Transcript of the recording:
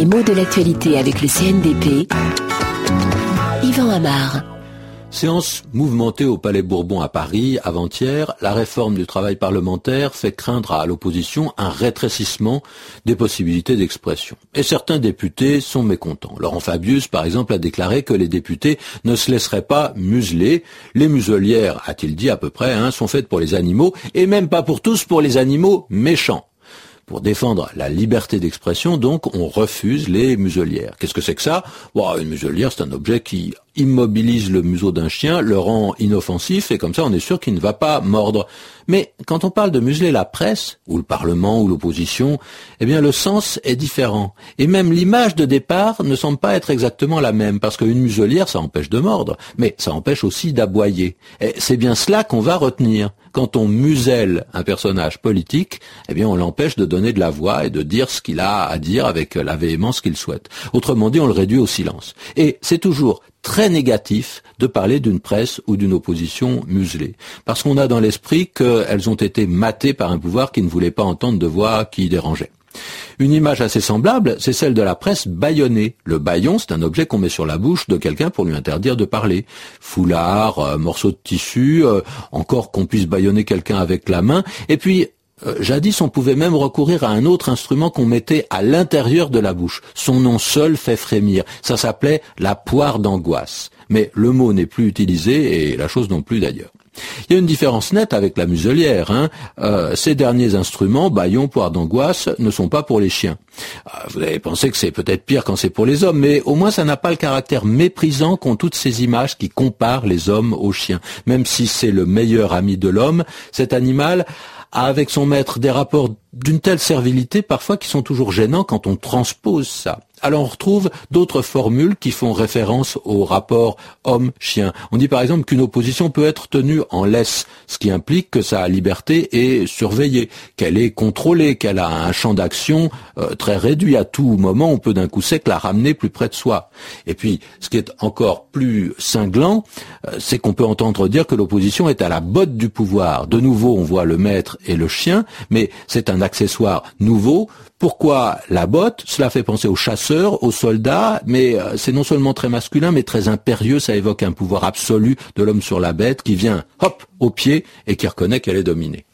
Les mots de l'actualité avec le CNDP. Yvan Amar. Séance mouvementée au Palais Bourbon à Paris avant-hier, la réforme du travail parlementaire fait craindre à l'opposition un rétrécissement des possibilités d'expression. Et certains députés sont mécontents. Laurent Fabius, par exemple, a déclaré que les députés ne se laisseraient pas museler. Les muselières, a-t-il dit à peu près, hein, sont faites pour les animaux, et même pas pour tous, pour les animaux méchants. Pour défendre la liberté d'expression, donc, on refuse les muselières. Qu'est-ce que c'est que ça? Une muselière, c'est un objet qui immobilise le museau d'un chien, le rend inoffensif, et comme ça on est sûr qu'il ne va pas mordre. Mais quand on parle de museler la presse, ou le Parlement, ou l'opposition, eh bien le sens est différent. Et même l'image de départ ne semble pas être exactement la même, parce qu'une muselière, ça empêche de mordre, mais ça empêche aussi d'aboyer. Et c'est bien cela qu'on va retenir. Quand on muselle un personnage politique, eh bien on l'empêche de donner de la voix et de dire ce qu'il a à dire avec la véhémence qu'il souhaite. Autrement dit, on le réduit au silence. Et c'est toujours très négatif de parler d'une presse ou d'une opposition muselée. Parce qu'on a dans l'esprit qu'elles ont été matées par un pouvoir qui ne voulait pas entendre de voix qui dérangeait. Une image assez semblable, c'est celle de la presse bâillonnée. Le baillon, c'est un objet qu'on met sur la bouche de quelqu'un pour lui interdire de parler. Foulard, euh, morceau de tissu, euh, encore qu'on puisse bâillonner quelqu'un avec la main. Et puis, euh, jadis, on pouvait même recourir à un autre instrument qu'on mettait à l'intérieur de la bouche. Son nom seul fait frémir. Ça s'appelait la poire d'angoisse. Mais le mot n'est plus utilisé et la chose non plus d'ailleurs. Il y a une différence nette avec la muselière. Hein. Euh, ces derniers instruments, baillon, poire d'angoisse, ne sont pas pour les chiens. Euh, vous avez pensé que c'est peut-être pire quand c'est pour les hommes, mais au moins ça n'a pas le caractère méprisant qu'ont toutes ces images qui comparent les hommes aux chiens. Même si c'est le meilleur ami de l'homme, cet animal a avec son maître des rapports d'une telle servilité parfois qui sont toujours gênants quand on transpose ça. Alors on retrouve d'autres formules qui font référence au rapport homme-chien. On dit par exemple qu'une opposition peut être tenue en ce qui implique que sa liberté est surveillée, qu'elle est contrôlée, qu'elle a un champ d'action euh, très réduit. À tout moment, on peut d'un coup sec la ramener plus près de soi. Et puis, ce qui est encore plus cinglant, euh, c'est qu'on peut entendre dire que l'opposition est à la botte du pouvoir. De nouveau, on voit le maître et le chien, mais c'est un accessoire nouveau. Pourquoi la botte? Cela fait penser aux chasseurs, aux soldats, mais euh, c'est non seulement très masculin, mais très impérieux. Ça évoque un pouvoir absolu de l'homme sur la bête qui vient, hop, au pied et qui reconnaît qu'elle est dominée.